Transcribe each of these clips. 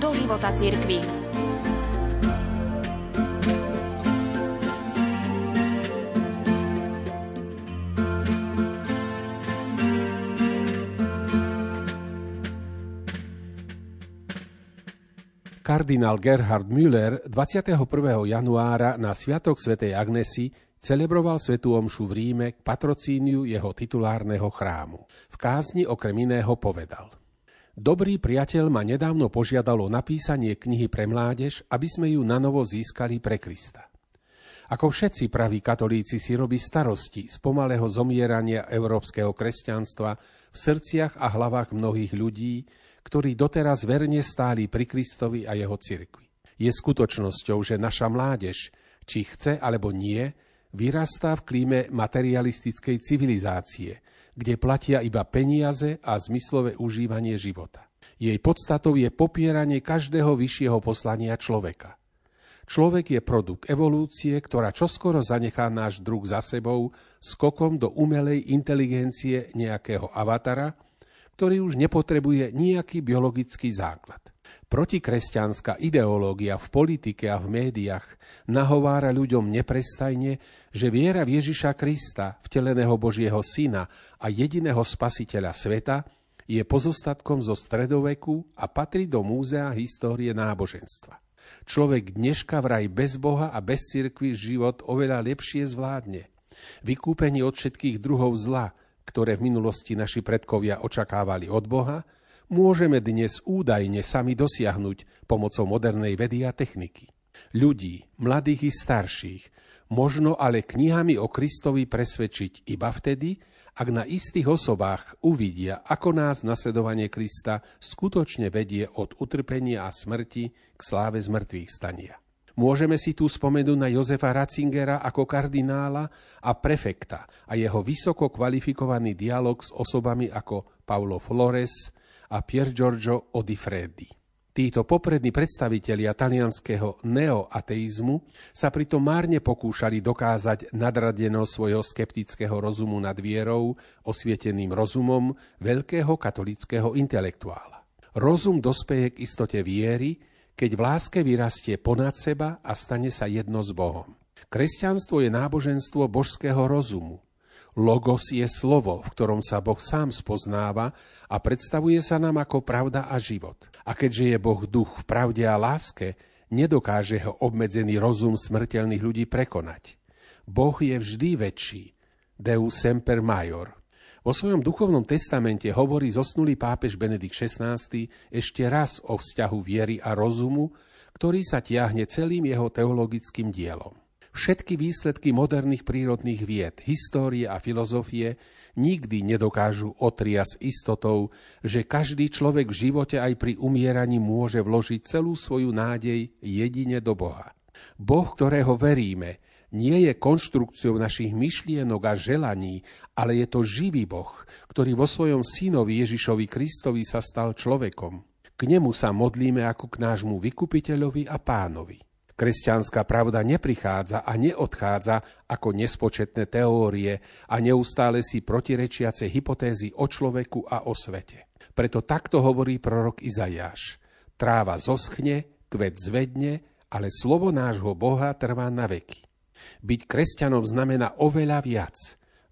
do života cirkvi. Kardinál Gerhard Müller 21. januára na Sviatok svätej Agnesy celebroval svetú omšu v Ríme k patrocíniu jeho titulárneho chrámu. V kázni okrem iného povedal Dobrý priateľ ma nedávno požiadal o napísanie knihy pre mládež, aby sme ju nanovo získali pre Krista. Ako všetci praví katolíci si robí starosti z pomalého zomierania európskeho kresťanstva v srdciach a hlavách mnohých ľudí, ktorí doteraz verne stáli pri Kristovi a jeho cirkvi. Je skutočnosťou, že naša mládež, či chce alebo nie, vyrastá v klíme materialistickej civilizácie, kde platia iba peniaze a zmyslové užívanie života. Jej podstatou je popieranie každého vyššieho poslania človeka. Človek je produkt evolúcie, ktorá čoskoro zanechá náš druh za sebou skokom do umelej inteligencie nejakého avatara, ktorý už nepotrebuje nejaký biologický základ. Protikresťanská ideológia v politike a v médiách nahovára ľuďom neprestajne, že viera v Ježiša Krista, vteleného Božieho Syna a jediného spasiteľa sveta, je pozostatkom zo stredoveku a patrí do múzea histórie náboženstva. Človek dneška vraj bez Boha a bez cirkvi život oveľa lepšie zvládne. Vykúpenie od všetkých druhov zla, ktoré v minulosti naši predkovia očakávali od Boha, môžeme dnes údajne sami dosiahnuť pomocou modernej vedy a techniky. Ľudí, mladých i starších, možno ale knihami o Kristovi presvedčiť iba vtedy, ak na istých osobách uvidia, ako nás nasledovanie Krista skutočne vedie od utrpenia a smrti k sláve zmrtvých stania. Môžeme si tu spomenúť na Jozefa Ratzingera ako kardinála a prefekta a jeho vysoko kvalifikovaný dialog s osobami ako Paulo Flores a Pier Giorgio Odifredi. Títo poprední predstavitelia talianského neoateizmu sa pritom márne pokúšali dokázať nadradenosť svojho skeptického rozumu nad vierou, osvieteným rozumom veľkého katolického intelektuála. Rozum dospeje k istote viery, keď v láske vyrastie ponad seba a stane sa jedno s Bohom. Kresťanstvo je náboženstvo božského rozumu. Logos je slovo, v ktorom sa Boh sám spoznáva a predstavuje sa nám ako pravda a život. A keďže je Boh duch v pravde a láske, nedokáže ho obmedzený rozum smrteľných ľudí prekonať. Boh je vždy väčší. Deus semper major. Vo svojom duchovnom testamente hovorí zosnulý pápež Benedikt XVI ešte raz o vzťahu viery a rozumu, ktorý sa tiahne celým jeho teologickým dielom. Všetky výsledky moderných prírodných vied, histórie a filozofie nikdy nedokážu otria s istotou, že každý človek v živote aj pri umieraní môže vložiť celú svoju nádej jedine do Boha. Boh, ktorého veríme, nie je konštrukciou našich myšlienok a želaní, ale je to živý Boh, ktorý vo svojom synovi Ježišovi Kristovi sa stal človekom. K nemu sa modlíme ako k nášmu vykupiteľovi a pánovi. Kresťanská pravda neprichádza a neodchádza ako nespočetné teórie a neustále si protirečiace hypotézy o človeku a o svete. Preto takto hovorí prorok Izajáš. Tráva zoschne, kvet zvedne, ale slovo nášho Boha trvá na veky. Byť kresťanom znamená oveľa viac.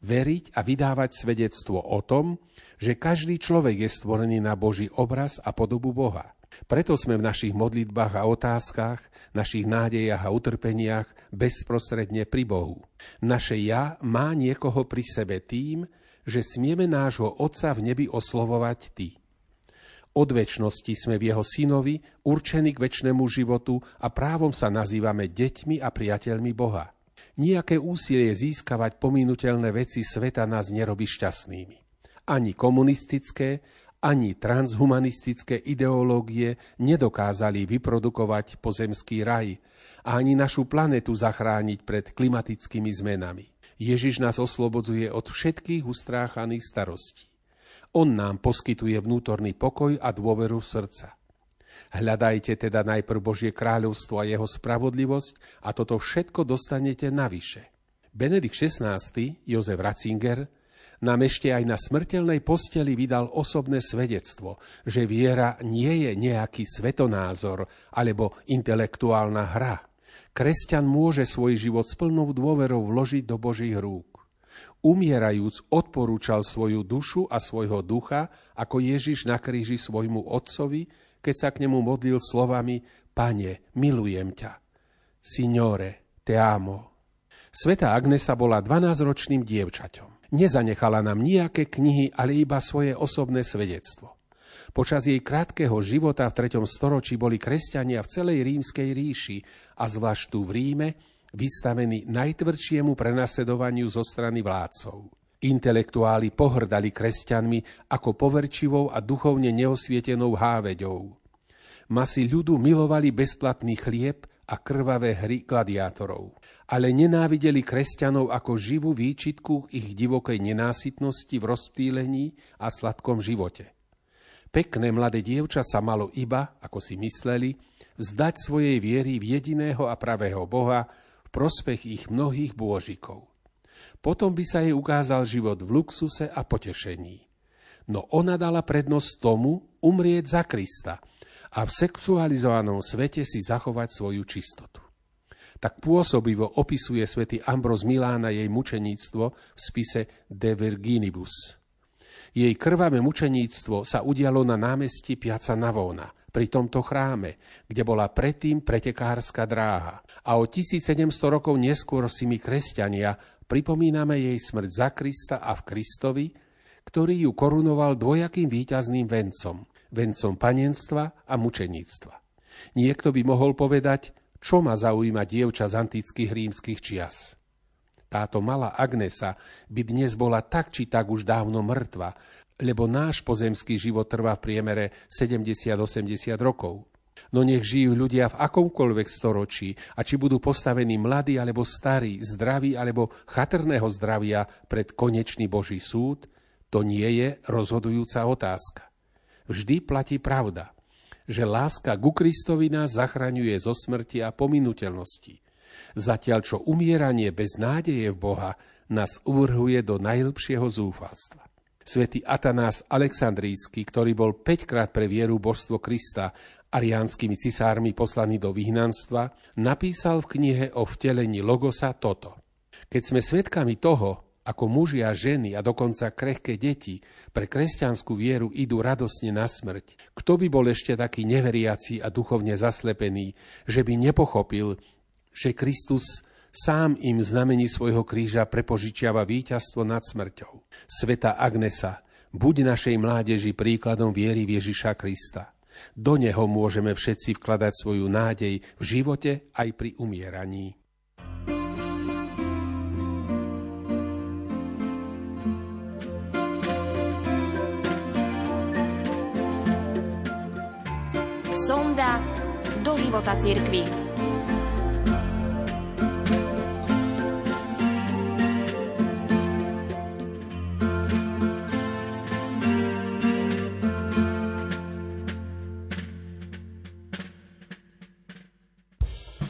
Veriť a vydávať svedectvo o tom, že každý človek je stvorený na Boží obraz a podobu Boha. Preto sme v našich modlitbách a otázkach, našich nádejach a utrpeniach bezprostredne pri Bohu. Naše ja má niekoho pri sebe tým, že smieme nášho Otca v nebi oslovovať Ty. Od väčšnosti sme v jeho synovi, určení k väčšnému životu a právom sa nazývame deťmi a priateľmi Boha. Nijaké úsilie získavať pominutelné veci sveta nás nerobí šťastnými. Ani komunistické, ani transhumanistické ideológie nedokázali vyprodukovať pozemský raj a ani našu planetu zachrániť pred klimatickými zmenami. Ježiš nás oslobodzuje od všetkých ustráchaných starostí. On nám poskytuje vnútorný pokoj a dôveru srdca. Hľadajte teda najprv Božie kráľovstvo a jeho spravodlivosť a toto všetko dostanete navyše. Benedikt XVI, Jozef Ratzinger, nám ešte aj na smrteľnej posteli vydal osobné svedectvo, že viera nie je nejaký svetonázor alebo intelektuálna hra. Kresťan môže svoj život s plnou dôverou vložiť do Božích rúk. Umierajúc odporúčal svoju dušu a svojho ducha, ako Ježiš na kríži svojmu otcovi, keď sa k nemu modlil slovami Pane, milujem ťa. Signore, te amo. Sveta Agnesa bola 12-ročným dievčaťom. Nezanechala nám nejaké knihy, ale iba svoje osobné svedectvo. Počas jej krátkeho života v 3. storočí boli kresťania v celej rímskej ríši a zvlášť tu v Ríme vystavení najtvrdšiemu prenasledovaniu zo strany vládcov. Intelektuáli pohrdali kresťanmi ako poverčivou a duchovne neosvietenou háveďou. Masy ľudu milovali bezplatný chlieb a krvavé hry gladiátorov ale nenávideli kresťanov ako živú výčitku ich divokej nenásytnosti v rozptýlení a sladkom živote. Pekné mladé dievča sa malo iba, ako si mysleli, vzdať svojej viery v jediného a pravého Boha v prospech ich mnohých bôžikov. Potom by sa jej ukázal život v luxuse a potešení. No ona dala prednosť tomu umrieť za Krista a v sexualizovanom svete si zachovať svoju čistotu tak pôsobivo opisuje svätý Ambros Milána jej mučeníctvo v spise De Virginibus. Jej krvavé mučeníctvo sa udialo na námestí Piaca Navona, pri tomto chráme, kde bola predtým pretekárska dráha. A o 1700 rokov neskôr si my kresťania pripomíname jej smrť za Krista a v Kristovi, ktorý ju korunoval dvojakým víťazným vencom, vencom panenstva a mučeníctva. Niekto by mohol povedať, čo ma zaujíma dievča z antických rímskych čias? Táto malá Agnesa by dnes bola tak či tak už dávno mŕtva, lebo náš pozemský život trvá v priemere 70-80 rokov. No nech žijú ľudia v akomkoľvek storočí a či budú postavení mladí alebo starí, zdraví alebo chatrného zdravia pred konečný Boží súd, to nie je rozhodujúca otázka. Vždy platí pravda – že láska ku Kristovi nás zachraňuje zo smrti a pominuteľnosti. Zatiaľ, čo umieranie bez nádeje v Boha nás uvrhuje do najlepšieho zúfalstva. Svetý Atanás Aleksandrísky, ktorý bol 5 krát pre vieru božstvo Krista ariánskymi cisármi poslaný do vyhnanstva, napísal v knihe o vtelení Logosa toto. Keď sme svedkami toho, ako muži a ženy a dokonca krehké deti pre kresťanskú vieru idú radosne na smrť. Kto by bol ešte taký neveriaci a duchovne zaslepený, že by nepochopil, že Kristus sám im znamení svojho kríža prepožičiava víťazstvo nad smrťou. Sveta Agnesa, buď našej mládeži príkladom viery v Ježiša Krista. Do neho môžeme všetci vkladať svoju nádej v živote aj pri umieraní. Života církvy.